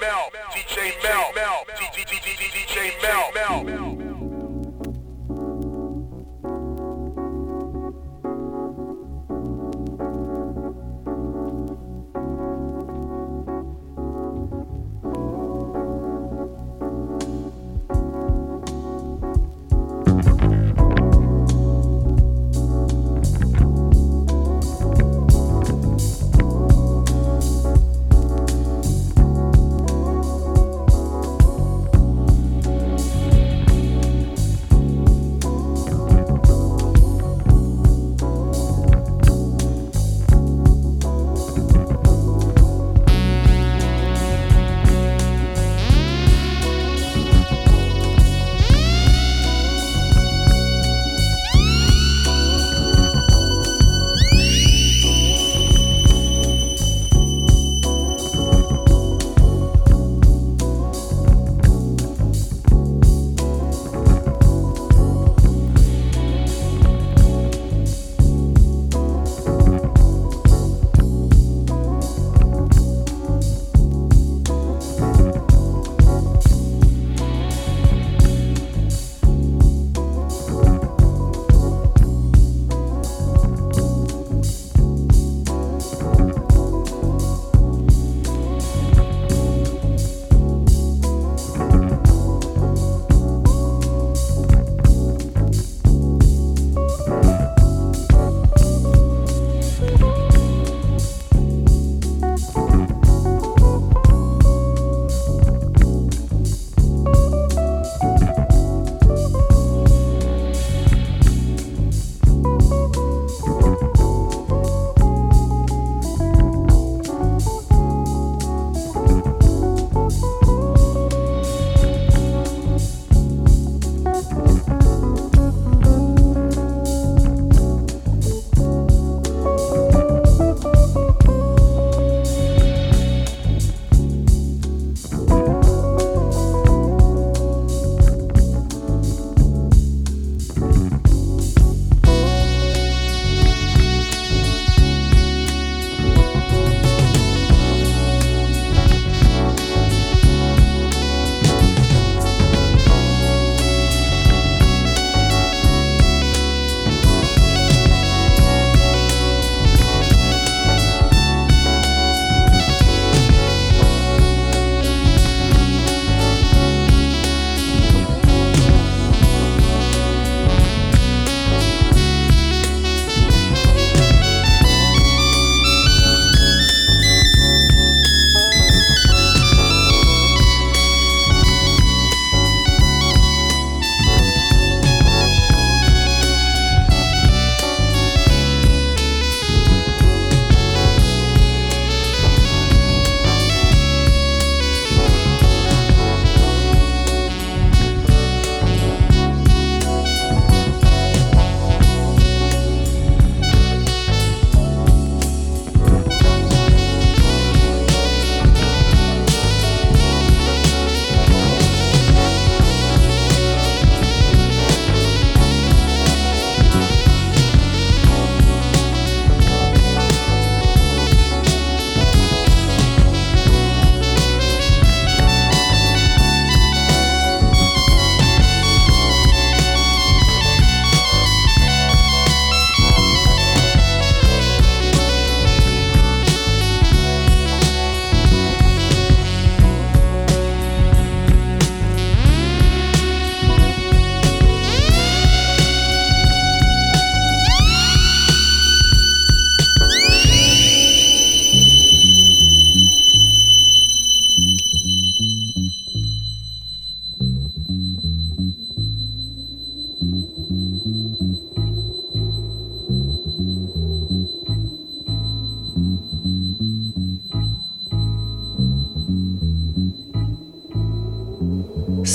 generate and radiate and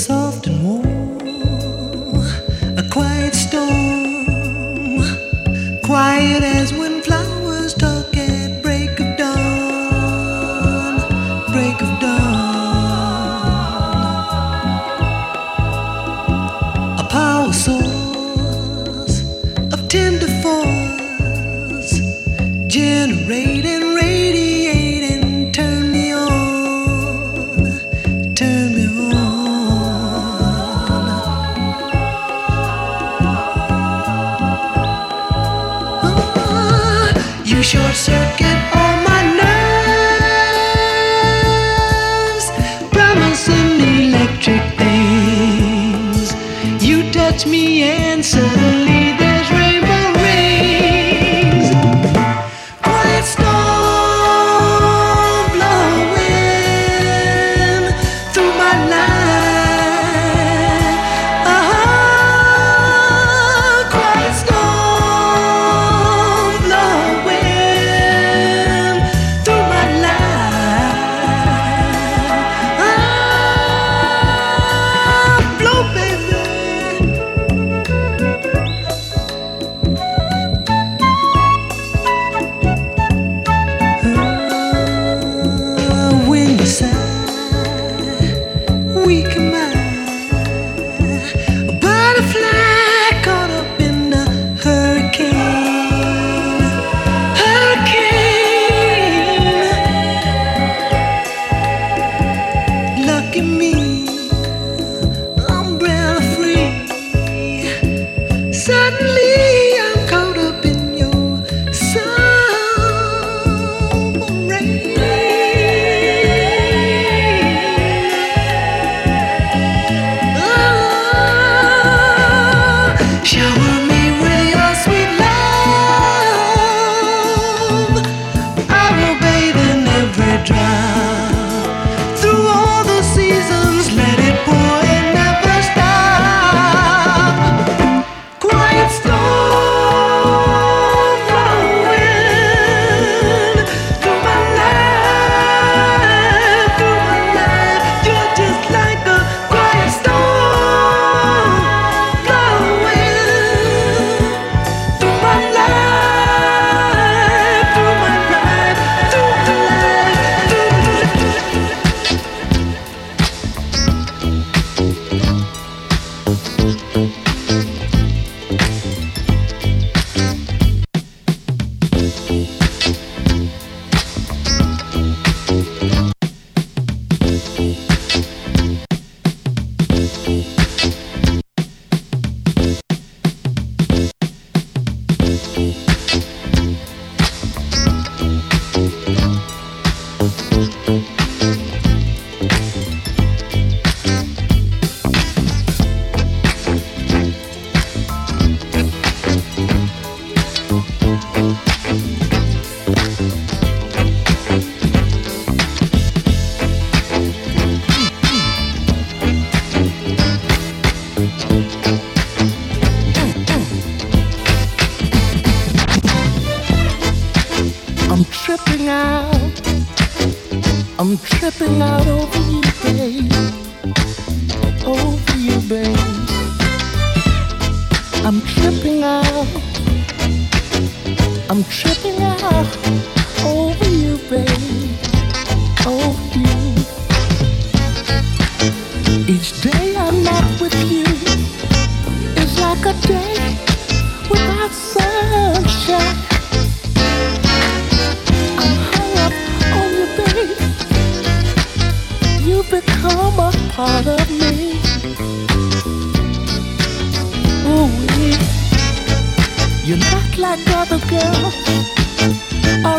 turn and on.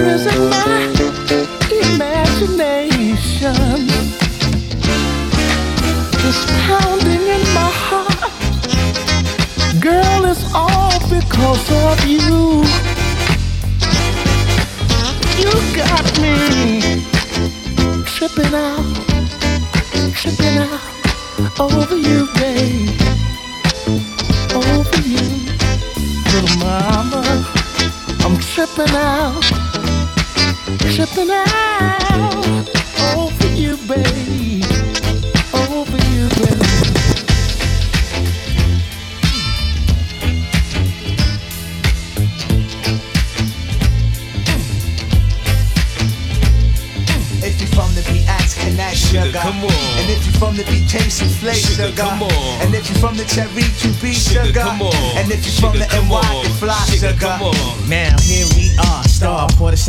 Or is it my imagination? This pounding in my heart, girl, it's all because of you. You got me tripping out, tripping out over you. Tripping out over you, babe. Over you, babe. If you from the beat, ask connect sugar. sugar. come on. And if you from the beat, and flake Sugar, sugar. come on. And if you from the cherry, QB Sugar, sugar. come on. And if you from Sugar, the come on. the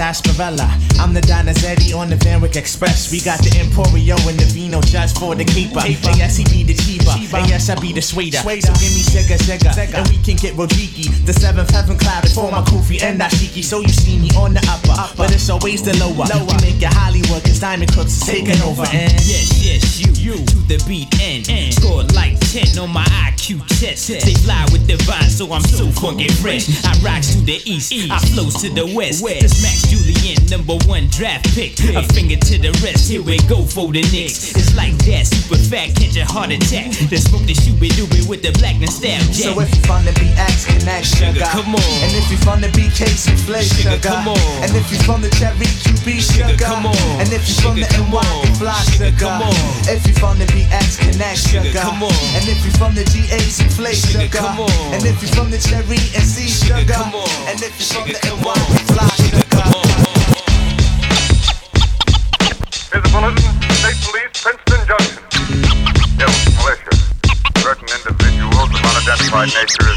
Sarsaparilla. I'm the Donizetti on the Van Wyck Express. We got the Emporio and the Vino just for the keeper. And yes, he be the cheaper. And yes, I be the sweeter. So give me Sega Sega. And we can get Rodiki. The seventh heaven cloud is for my Kufi and Dashiki. So you see me on the upper. But it's always the lower. We make it Hollywood, cause Diamond Crooks is taking over. And Yes, yes, you. You to the beat end. end. Scored like 10 on my IQ test. They fly with the divine, so I'm so funky fresh. I rocks to the east, I flows to the west. This Max Julian, number one draft pick. A finger to the rest, here we go for the Knicks. It's like that, super fat, catch a heart attack. Then smoke the shooby dooby with the black and jack. So if you from the BX, connect sugar. come on. And if you from the BK, souffle sugar. Sugar, come on. And if you from the Cherry QB, sugar. come on. And if you from the NY, on. fly Sugar, sugar. come on. If you from the BX, connect sugar. Sugar, come on. And if you from the GA, souffle Sugar, sugar. come on. And if you from the Cherry and C, sugar. come on. And if you from Sugar, the NY, on. fly sugar. Here's unidentified nature is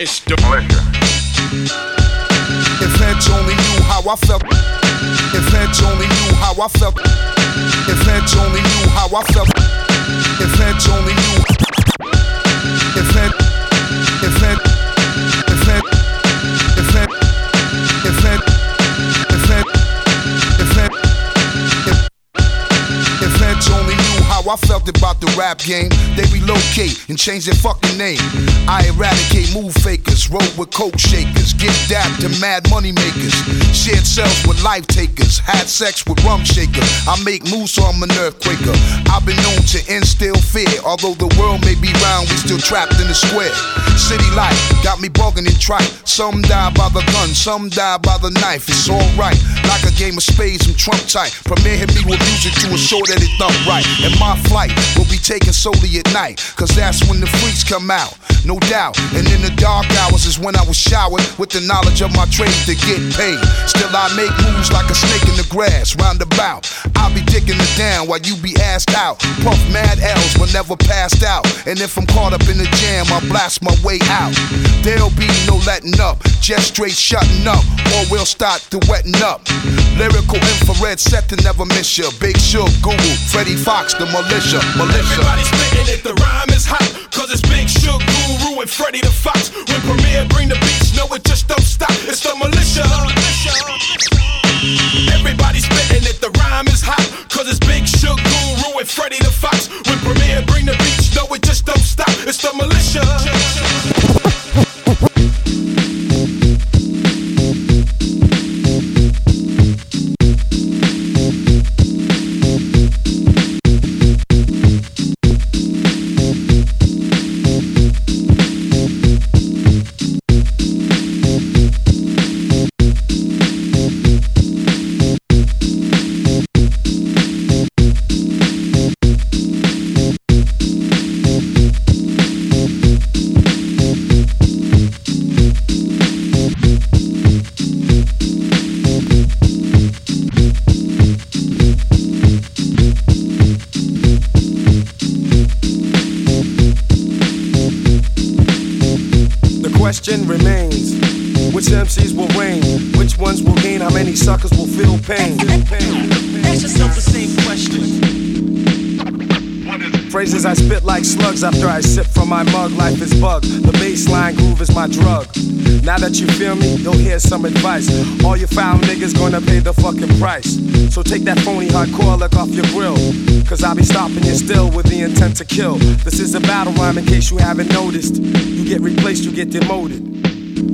It's the. If heads only knew how I felt. If heads only knew how I felt. If heads only knew how I felt. If heads only knew. If head. If. If. If. If. If. If if only knew how I felt about the rap game, they relocate and change their fucking name. I eradicate move fakers, roll with coke shakers, get dapped to mad money makers. Shared cells with life takers, had sex with rum shaker. I make moves so I'm an earthquaker. I've been known to instill fear, although the world may be round, we still trapped in the square. City life got me bugging and trite. Some die by the gun, some die by the knife. It's alright, like a game of spades, I'm Trump tight. Premier hit me with music to ensure that it thump right. And my flight will be taken solely at night, cause that's when the freaks come out. No doubt, and in the dark hours is when I was showered with the knowledge of my trade to get paid. Still, I make moves like a snake in the grass, roundabout. I'll be digging it down while you be assed out. Puff mad L's but never passed out. And if I'm caught up in the jam, I blast my way out. There'll be no letting up, just straight shutting up, or we'll start to wetting up. Lyrical infrared set to never miss ya. Big Shug, Guru, Freddie Foxxx, the militia, militia. Everybody spitting it, the rhyme is hot. Cause it's Big Shug, Guru, and Freddy the Fox. When Premier bring the beats, no, it just don't stop. It's the militia. Everybody spitting it, the rhyme is hot. Cause it's Big Shug, Guru, and Freddy the Fox. When Premier bring the beats, no, it just don't stop. It's the militia. Question remains which MCs will reign? Which ones will gain? How many suckers will feel pain? Ask yourself the same question. Phrases I spit like slugs after I sip from my mug. Life is bug. The baseline groove is my drug. Now that you feel me, you'll hear some advice. All you foul niggas gonna pay the fucking price. So take that phony hardcore look off your grill. Cause I'll be stopping you still with the intent to kill. This is a battle rhyme in case you haven't noticed. You get replaced, you get demoted.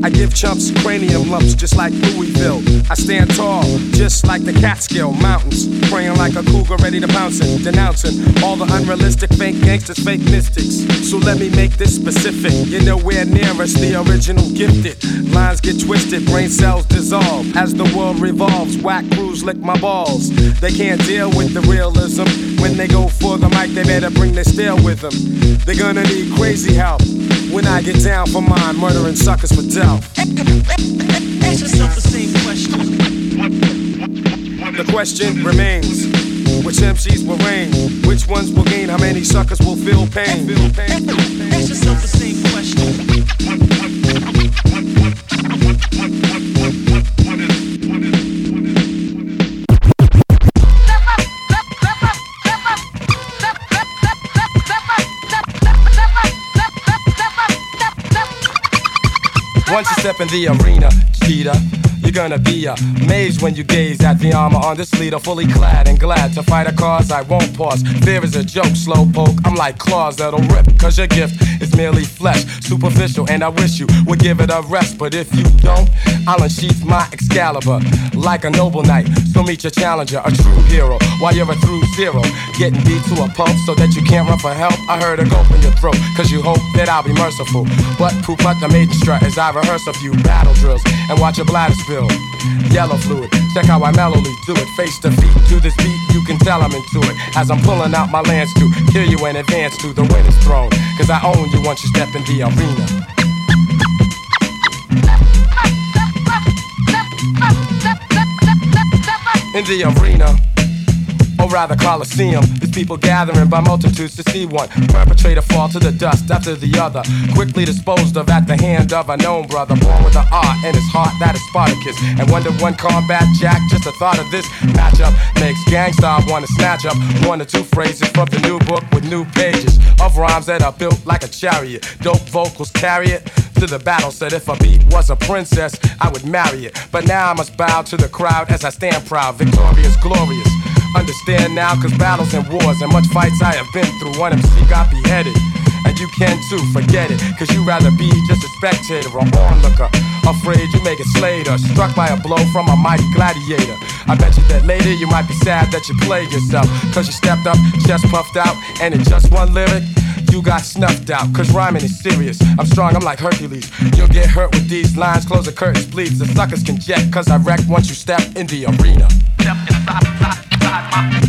I give chumps cranium lumps just like Louisville. I stand tall, just like the Catskill Mountains. Preying like a cougar ready to pounce it. Denouncing all the unrealistic fake gangsters, fake mystics. So let me make this specific. You're nowhere near us, the original gifted. Lines get twisted, brain cells dissolve. As the world revolves, whack crews lick my balls. They can't deal with the realism. When they go for the mic, they better bring their steel with them. They're gonna need crazy help. When I get down for mine, murdering suckers for death. Ask yourself the same question. The question remains. Which MCs will reign? Which ones will gain? How many suckers will feel pain? Feel pain. Ask yourself the same question. Once you step in the arena, cheetah, you're gonna be amazed when you gaze at the armor on this leader, fully clad and glad to fight a cause. I won't pause. Fear is a joke, slow poke. I'm like claws that'll rip, cause your gift is merely flesh, superficial, and I wish you would give it a rest. But if you don't, I'll unsheath my Excalibur like a noble knight. So meet your challenger, a true hero, while you're a true zero, getting beat to a pulp so that you can't run for help. I heard a gulp in your throat, cause you hope that I'll be merciful. But poop out the maiden strut as I rehearse a few battle drills and watch your bladder spill. Yellow fluid, check how I mellowly do it. Face to feet to this beat, you can tell I'm into it. As I'm pulling out my lance to kill you in advance to the winner's throne. Cause I own you once you step in the arena. in the arena. Or rather Coliseum, These people gathering by multitudes to see one perpetrator fall to the dust after the other, quickly disposed of at the hand of a known brother, born with an art in his heart that is Spartacus. And one to one combat jack, just the thought of this matchup makes gangsta wanna snatch up one or two phrases from the new book with new pages of rhymes that are built like a chariot. Dope vocals carry it to the battle. Said if a beat was a princess, I would marry it. But now I must bow to the crowd as I stand proud, victorious, glorious. Understand now, cause battles and wars and much fights I have been through. One MC got beheaded. And you can too, forget it. Cause you rather be just a spectator or onlooker. Afraid you may get slayed or struck by a blow from a mighty gladiator. I bet you that later you might be sad that you played yourself. Cause you stepped up, chest puffed out, and in just one lyric, you got snuffed out, cause rhyming is serious. I'm strong, I'm like Hercules. You'll get hurt with these lines, close the curtains, please. The suckers can jet, cause I wreck once you step in the arena. Step inside, inside, inside my.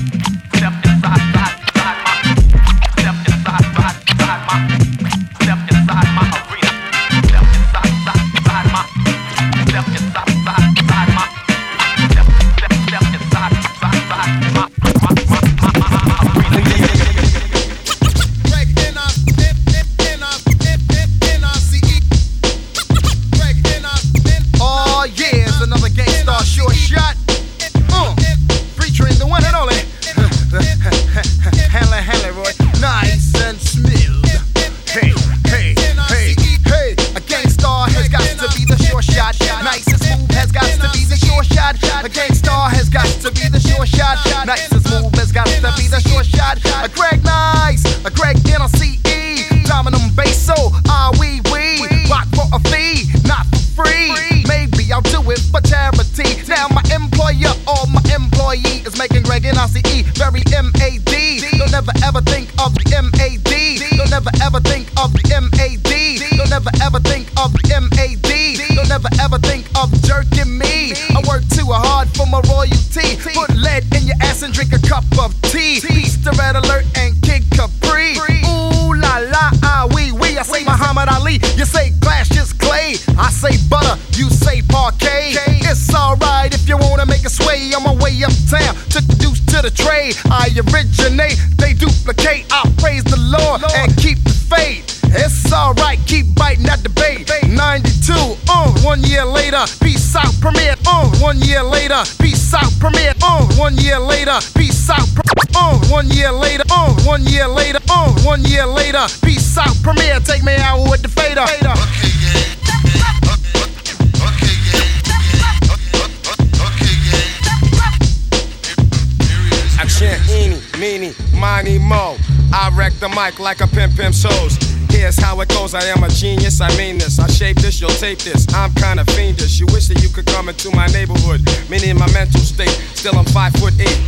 Mic like a pimp pimp shows. Here's how it goes. I am a genius. I mean this. I shape this. You'll tape this. I'm kinda fiendish. You wish that you could come into my neighborhood. Meaning my mental state. Still I'm five foot eight.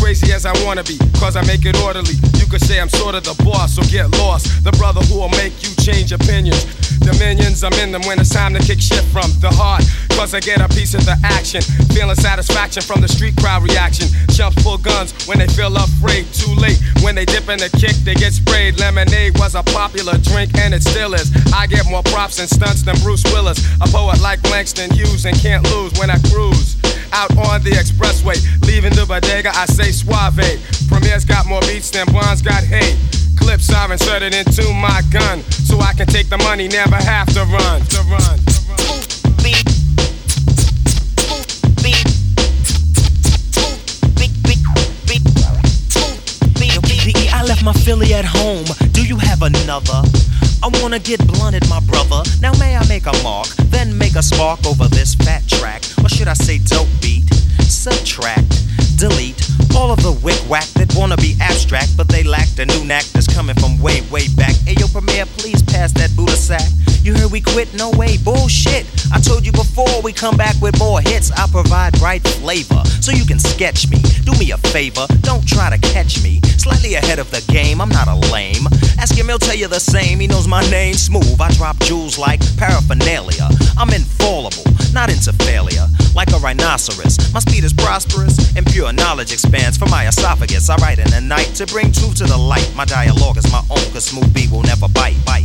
Crazy as I wanna be, cause I make it orderly. You could say I'm sort of the boss, so get lost. The brother who will make you change opinions. Dominions, I'm in them when it's time to kick shit from the heart. Cause I get a piece of the action. Feeling satisfaction from the street crowd reaction. Chumps pull guns when they feel afraid. Too late when they dip in the kick, they get sprayed. Lemonade was a popular drink and it still is. I get more props and stunts than Bruce Willis. A poet like Langston Hughes and can't lose when I cruise. Out on the expressway, leaving the bodega, I say suave. Premier's got more beats than Bonds got hate. Clips I car and shred it into my gun. So I can take the money, never have to run. To run. I left my Philly at home. Do you have another? I wanna get blunted, my brother. Now may I make a mark, then make a spark over this fat track, or should I say dope beat? Subtract, delete all of the wick whack that wanna be abstract, but they lack the new knack that's coming from way, way back. Hey yo, Premier, please pass that Buddha sack. You heard we quit? No way, bullshit. I told you before we come back with more hits. I provide right flavor, so you can sketch me. Do me a favor, don't try to catch me. Slightly ahead of the game, I'm not a lame. Ask him, he'll tell you the same. He knows my name, smooth. I drop jewels like paraphernalia. I'm infallible, not into failure. Like a rhinoceros, my speed is prosperous, and pure knowledge expands from my esophagus. I write in the night to bring truth to the light. My dialogue is my own, cause smooth B will never bite. bite.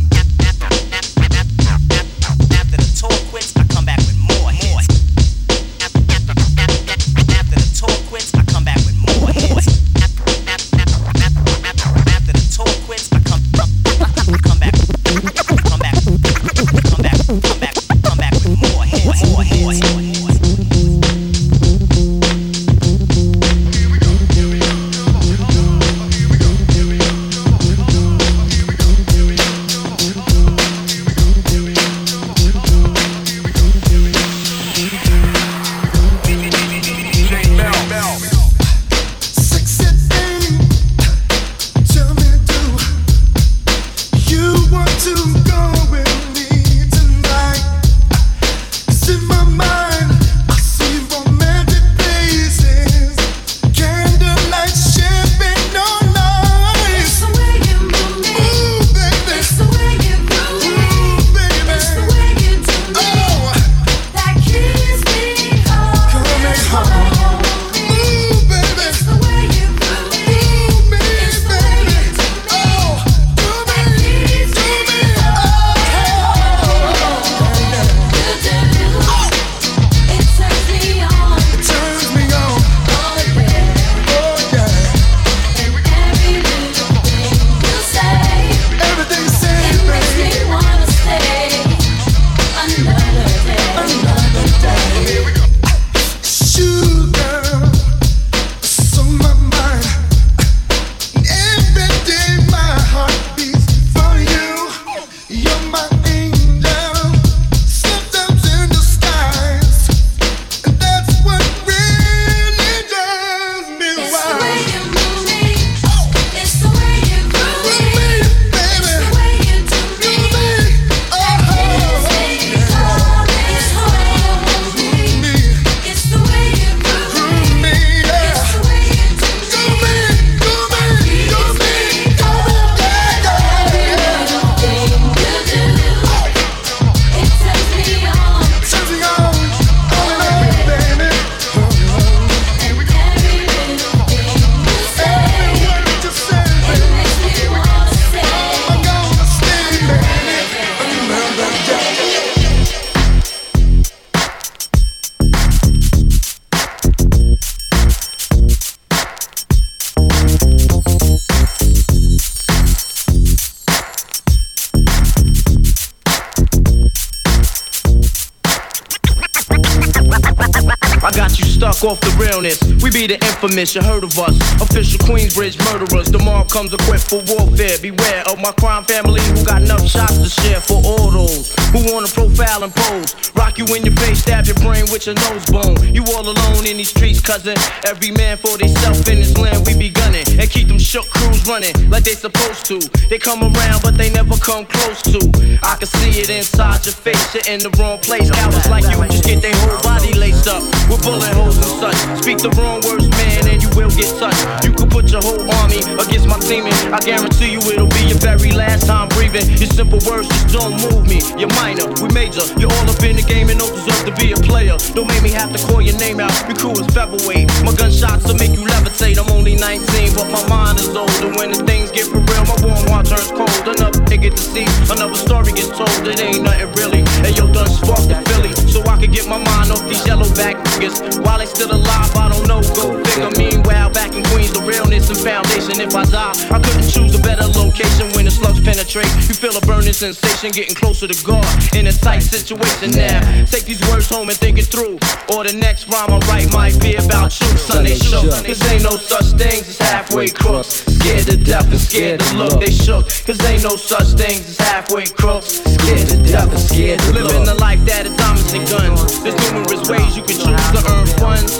You heard of us. Official Queensbridge murderers. Mobb comes equipped for warfare. Beware of my crime family who got enough shots to share for all those who wanna profile and pose. Rock you in your face, stab your brain with your nose bone. You all alone in these streets, cousin. Every man for theyself in this land we be gunning. And keep them shook running like they supposed to. They come around, but they never come close to. I can see it inside your face, you're in the wrong place. Cowards like you just get their whole body laced up with bullet holes and such. Speak the wrong words, man, and you will get touched. You could put your whole army against my teaming. I guarantee you it'll be your very last time breathing. Your simple words just don't move me. You're minor, we major. You're all up in the game and don't deserve to be a player. Don't make me have to call your name out. Your crew is featherweight. My gunshots will make you levitate. I'm only 19, but my mind is older. When the things get for real, my warm heart turns cold. Another nigga see, another story gets told. It ain't nothing really. And yo, done sparked the Philly, so I can get my mind off these yellow back niggas. While they still alive, I don't know. Go figure. Meanwhile, back in Queens, the realness and foundation. If I die, I couldn't choose a better location when the drugs penetrate. You feel a burning sensation getting closer to God in a tight situation now. Take these words home and think it through. Or the next rhyme I write might be about you. Son, they shook. Cause ain't no such things as halfway crooks. Scared to death and scared to look. They shook. Cause ain't no such things as halfway crooks. Scared to death and scared to look. Living the life that is diamonds and guns. There's numerous ways you can choose to earn funds.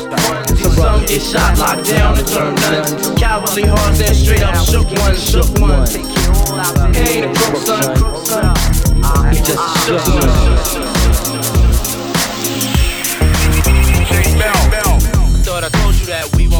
See, some get shot, locked down, and turn nuns. Cowardly hearts and straight up shook ones, shook ones. Ain't a crook, son. He just a shook one. I thought I told you that we won't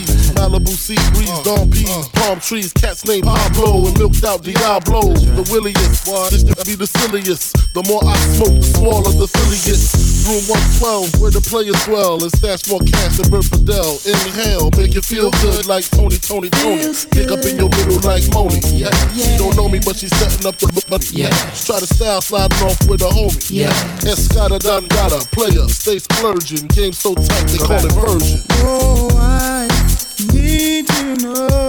Malibu sea breeze, uh, dawn peas, uh. palm trees, cats named Pablo and milked out Diablo. The williest, this to be the silliest. The more I smoke, the smaller the silliest. Room 112, where the players dwell, and stash more cash than Bert Fidel. Inhale, make you feel good like Tony, Tony, Tony. Pick up in your middle like Moni. Yeah, she don't know me, but she's setting up the but yeah. Try to style sliding off with a homie. Yeah. Escada done got a player, stay splurging. Game so tight they call it version. Oh, I need to know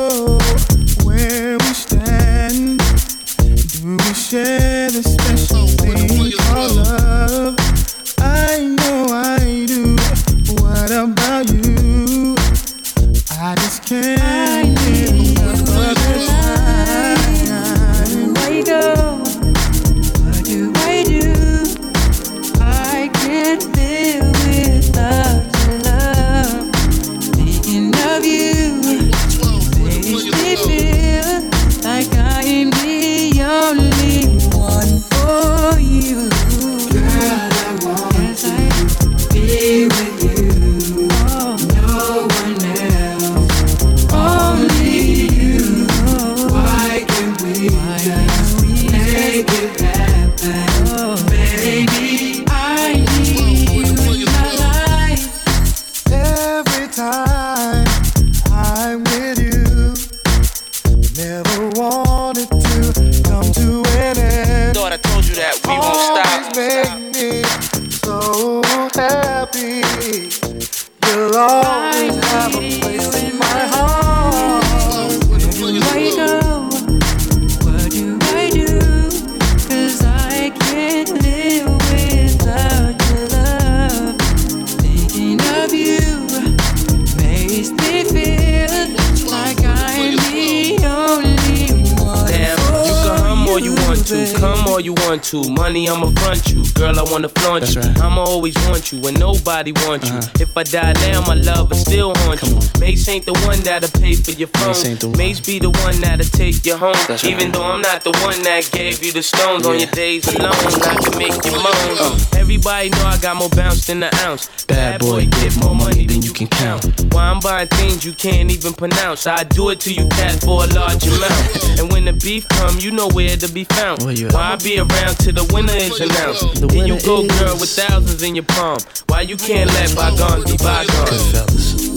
nobody wants you. Uh-huh. If I die now, my love will still haunt you. Mase ain't the one that'll pay for your phone. Mase be the one that'll take you home. Even though I'm not the one that gave you the stones on your days alone, I can make you moan. Uh. Everybody know I got more bounce than an ounce. Bad boy, get more money than you can count. Why I'm buying things you can't even pronounce. I do it to you, cat, for a large amount. And when the beef come, you know where to be found. Why I be around till the winner is announced? Here you go, girl, with thousands in your palm. Why you can't let bygones be bygones?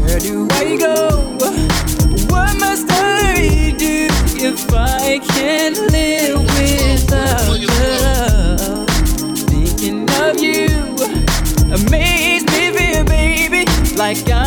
Where do I go? What must I do if I can't live without love? Thinking of you amazes me, feel, baby, like I'm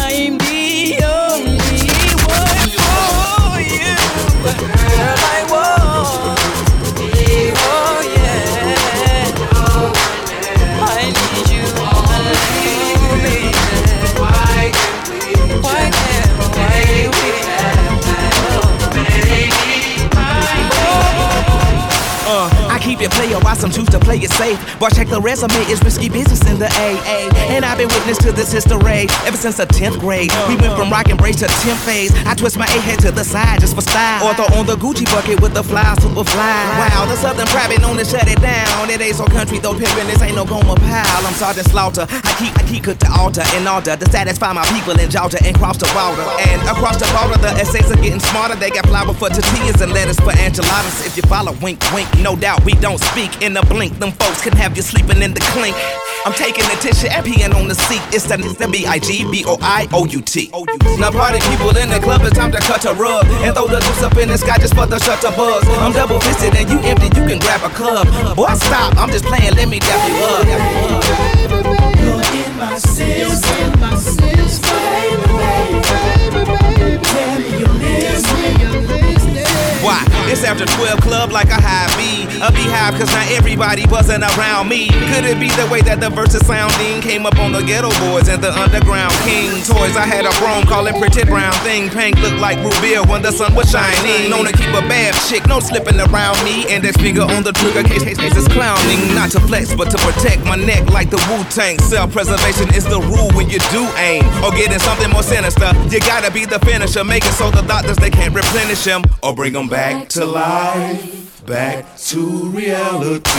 player, why some choose to play it safe. But check the resume, it's risky business in the AA. And I've been witness to this history ever since the 10th grade. We went from rock and brace to 10th phase. I twist my A head to the side just for style. Or throw on the Gucci bucket with the fly, super fly. Wow, the Southern private known to shut it down. It ain't so country though, pimpin', this ain't no Gomer Pyle. I'm Sergeant Slaughter. I keep, I keep cook the altar in order to satisfy my people in Georgia and cross the border. And across the border, the essays are getting smarter. They got flour for tortillas and lettuce for enchiladas. If you follow, wink, wink, no doubt we don't speak in a blink. Them folks can have you sleeping in the clink. I'm taking attention and peeing on the seat. It's the, B-I-G-B-O-I-O-U-T. Now party people in the club, it's time to cut a rug and throw the loose up in the sky just for the shutter buzz. I'm double fisted and you empty, you can grab a club. Boy, stop, I'm just playing, let me dap you up. You're in my system, my baby, baby, baby, Why? It's after 12 club like a high B. A beehive cause not everybody wasn't around me. Could it be the way that the verses sounding came up on the Geto Boys and the underground king toys? I had a chrome calling pretty brown thing. Pink looked like Rubia when the sun was shining. Known to keep a bad chick, no slipping around me. Index finger on the trigger, case case case is clowning. Not to flex, but to protect my neck like the Wu Tang. Self preservation is the rule when you do aim. Or getting something more sinister. You gotta be the finisher. Make it so the doctors they can't replenish him or bring them back to life. Back to reality.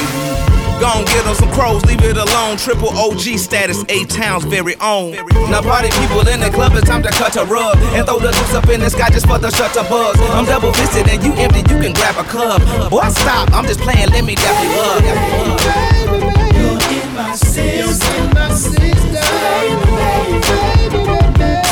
Gon' get on some crows, leave it alone. Triple OG status, A-Town's very own. Now party people in the club, it's time to cut a rug and throw the loose up in the sky just for the shutter buzz. I'm double fisted and you empty, you can grab a club. Boy, stop, I'm just playing, let me dap you up. You're in my system, my system, baby, baby, baby, baby.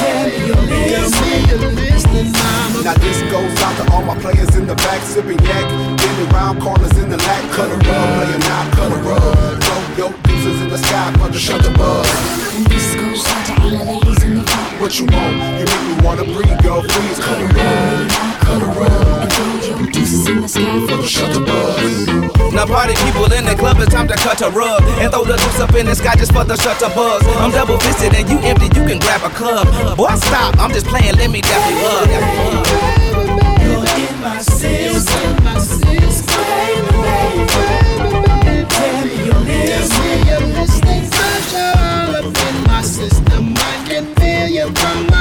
Tell me you're listening, you're listening, mama. Now this goes out to all my players in the back, sipping yak, getting around corners in the lack, cut a rug, playing out, cut a rug. Throw your deuces in the sky for the shutter buzz. And this goes out to all the ladies in the front. What you want? You make me wanna breathe, girl. Please cut a rug, cut a rug. Now party people in the club, it's time to cut a rug and throw the loose up in the sky just for the shutter buzz. I'm double fisted and you empty, you can grab a club. Boy, stop, I'm just playing, let me dap you up. You're in my system, my baby. Tell me you're listening, you're listening. You're all up in my system. I can feel you from my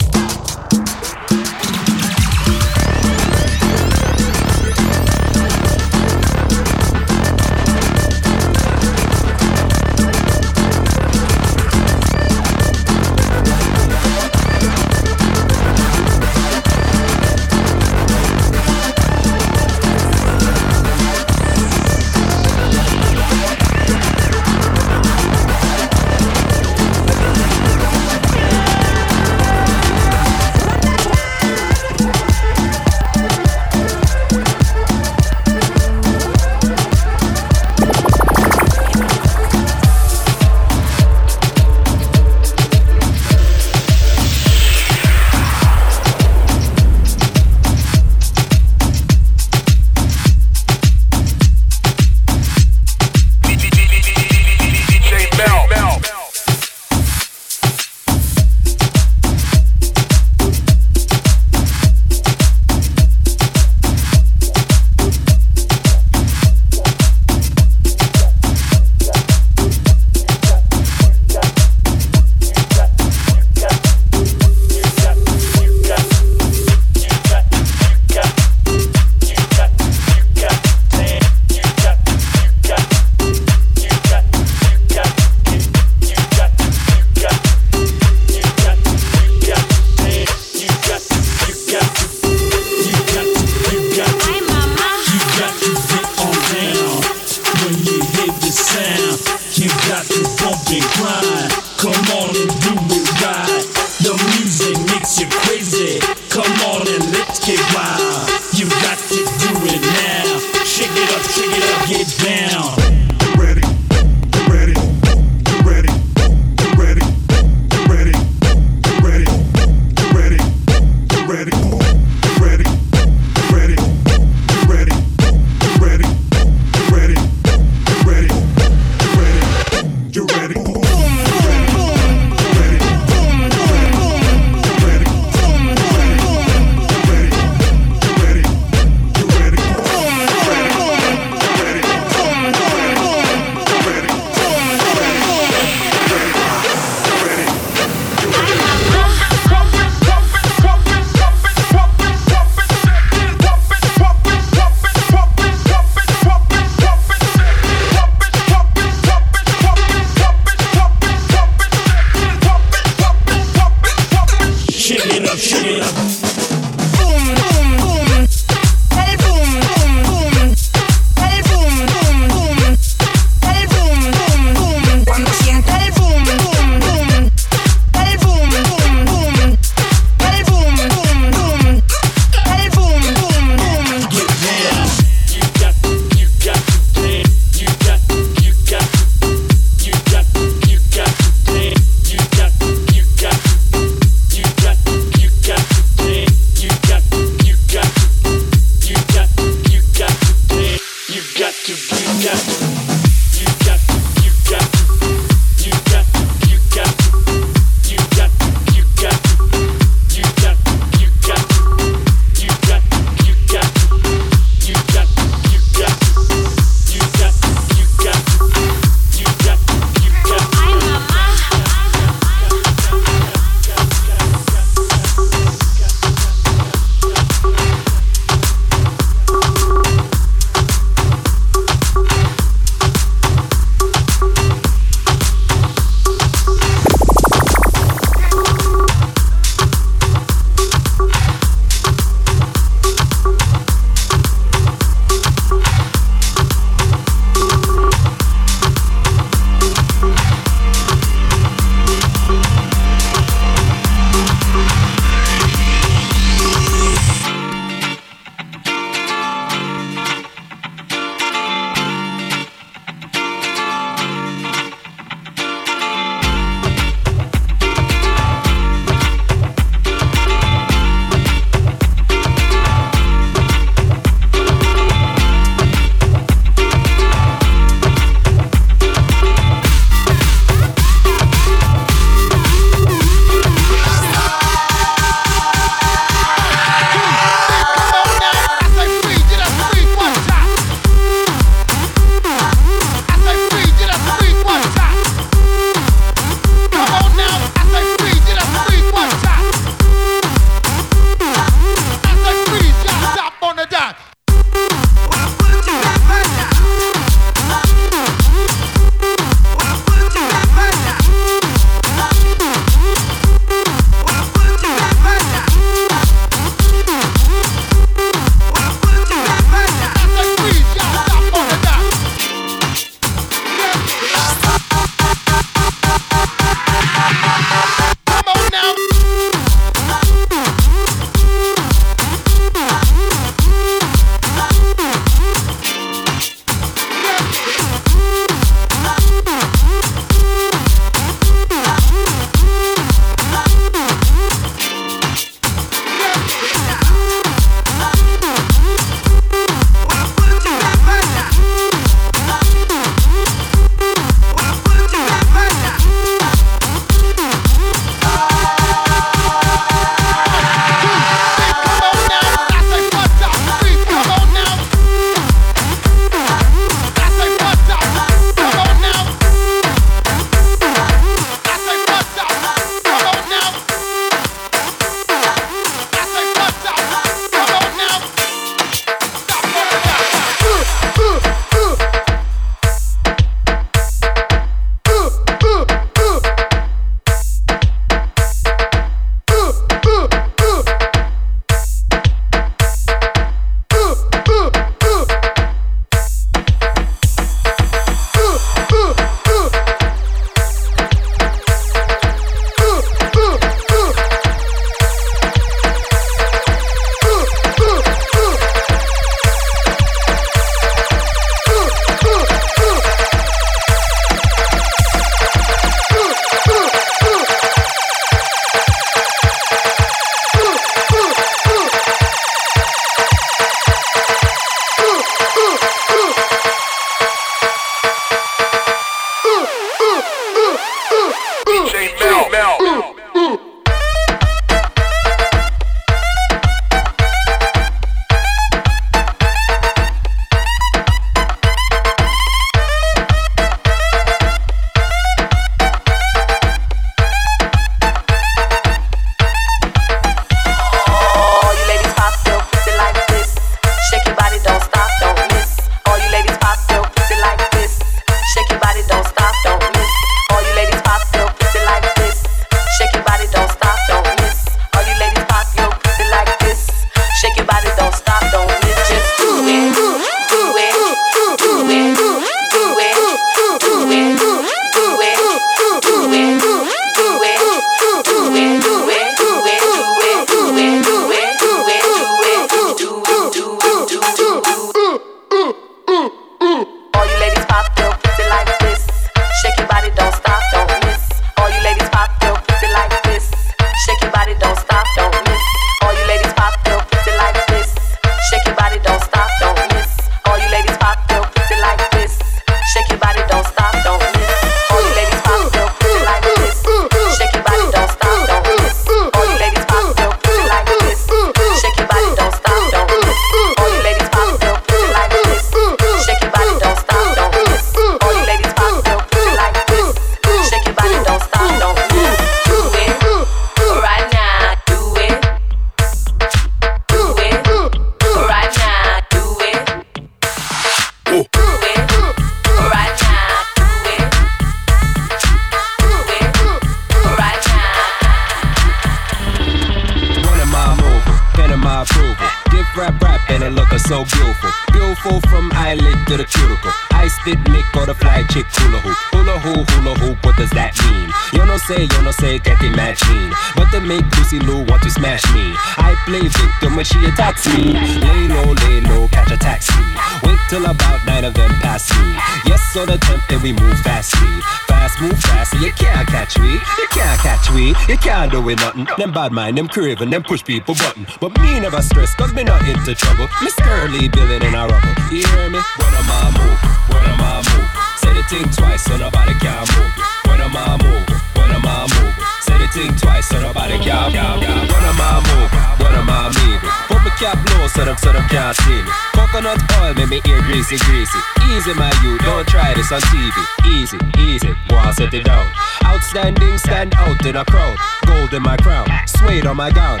Them bad mind, them craving, them push people button. But me never stress, cause me not into trouble. Miss Curly billing in a rubber. You hear me? When am I move? When am I move? Say the thing twice so nobody can move. When am I move? When am I move? Say the thing twice so nobody can move. When am I move? When am I moving? Put my cap low so them, so them can't see me. Coconut oil make me ear greasy, greasy. Easy my youth, don't try this on TV. Easy, easy, boy set it down. Outstanding, stand out in a crowd. Gold in my crown, suede on my gown.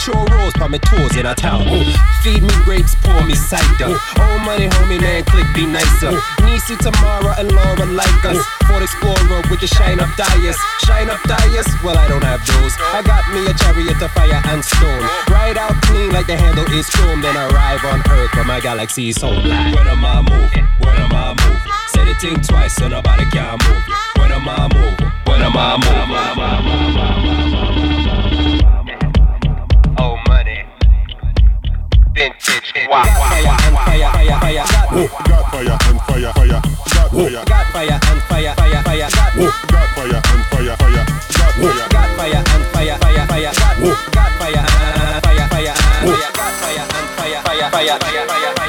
Throw rose on my toes in a town. Feed me grapes, pour me cider. Oh money, homie, man, click be nicer. Nisi, Tamara, and Laura like us. Ford Explorer with the shine up tires. Shine up tires? Well, I don't have those. I got me a chariot of fire and stone. Ride out clean like the handle is chrome. Then arrive on Earth where my galaxy is so black. When am I moving? When am I moving? Say the thing twice so nobody can move. When am I moving? When am I moving? Vintage. Wow, wow, wow, fire, fire, fire, fire. Got fire and fire, fire. Got fire. Got fire and fire, fire, fire. Got Got fire and fire, fire. Got fire. Got fire and fire, fire, fire. Got got fire and fire, fire, fire. Got fire and fire, fire, fire, fire, fire, fire, fire,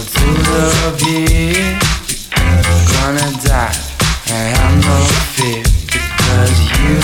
How to Gonna die and no fear Because you.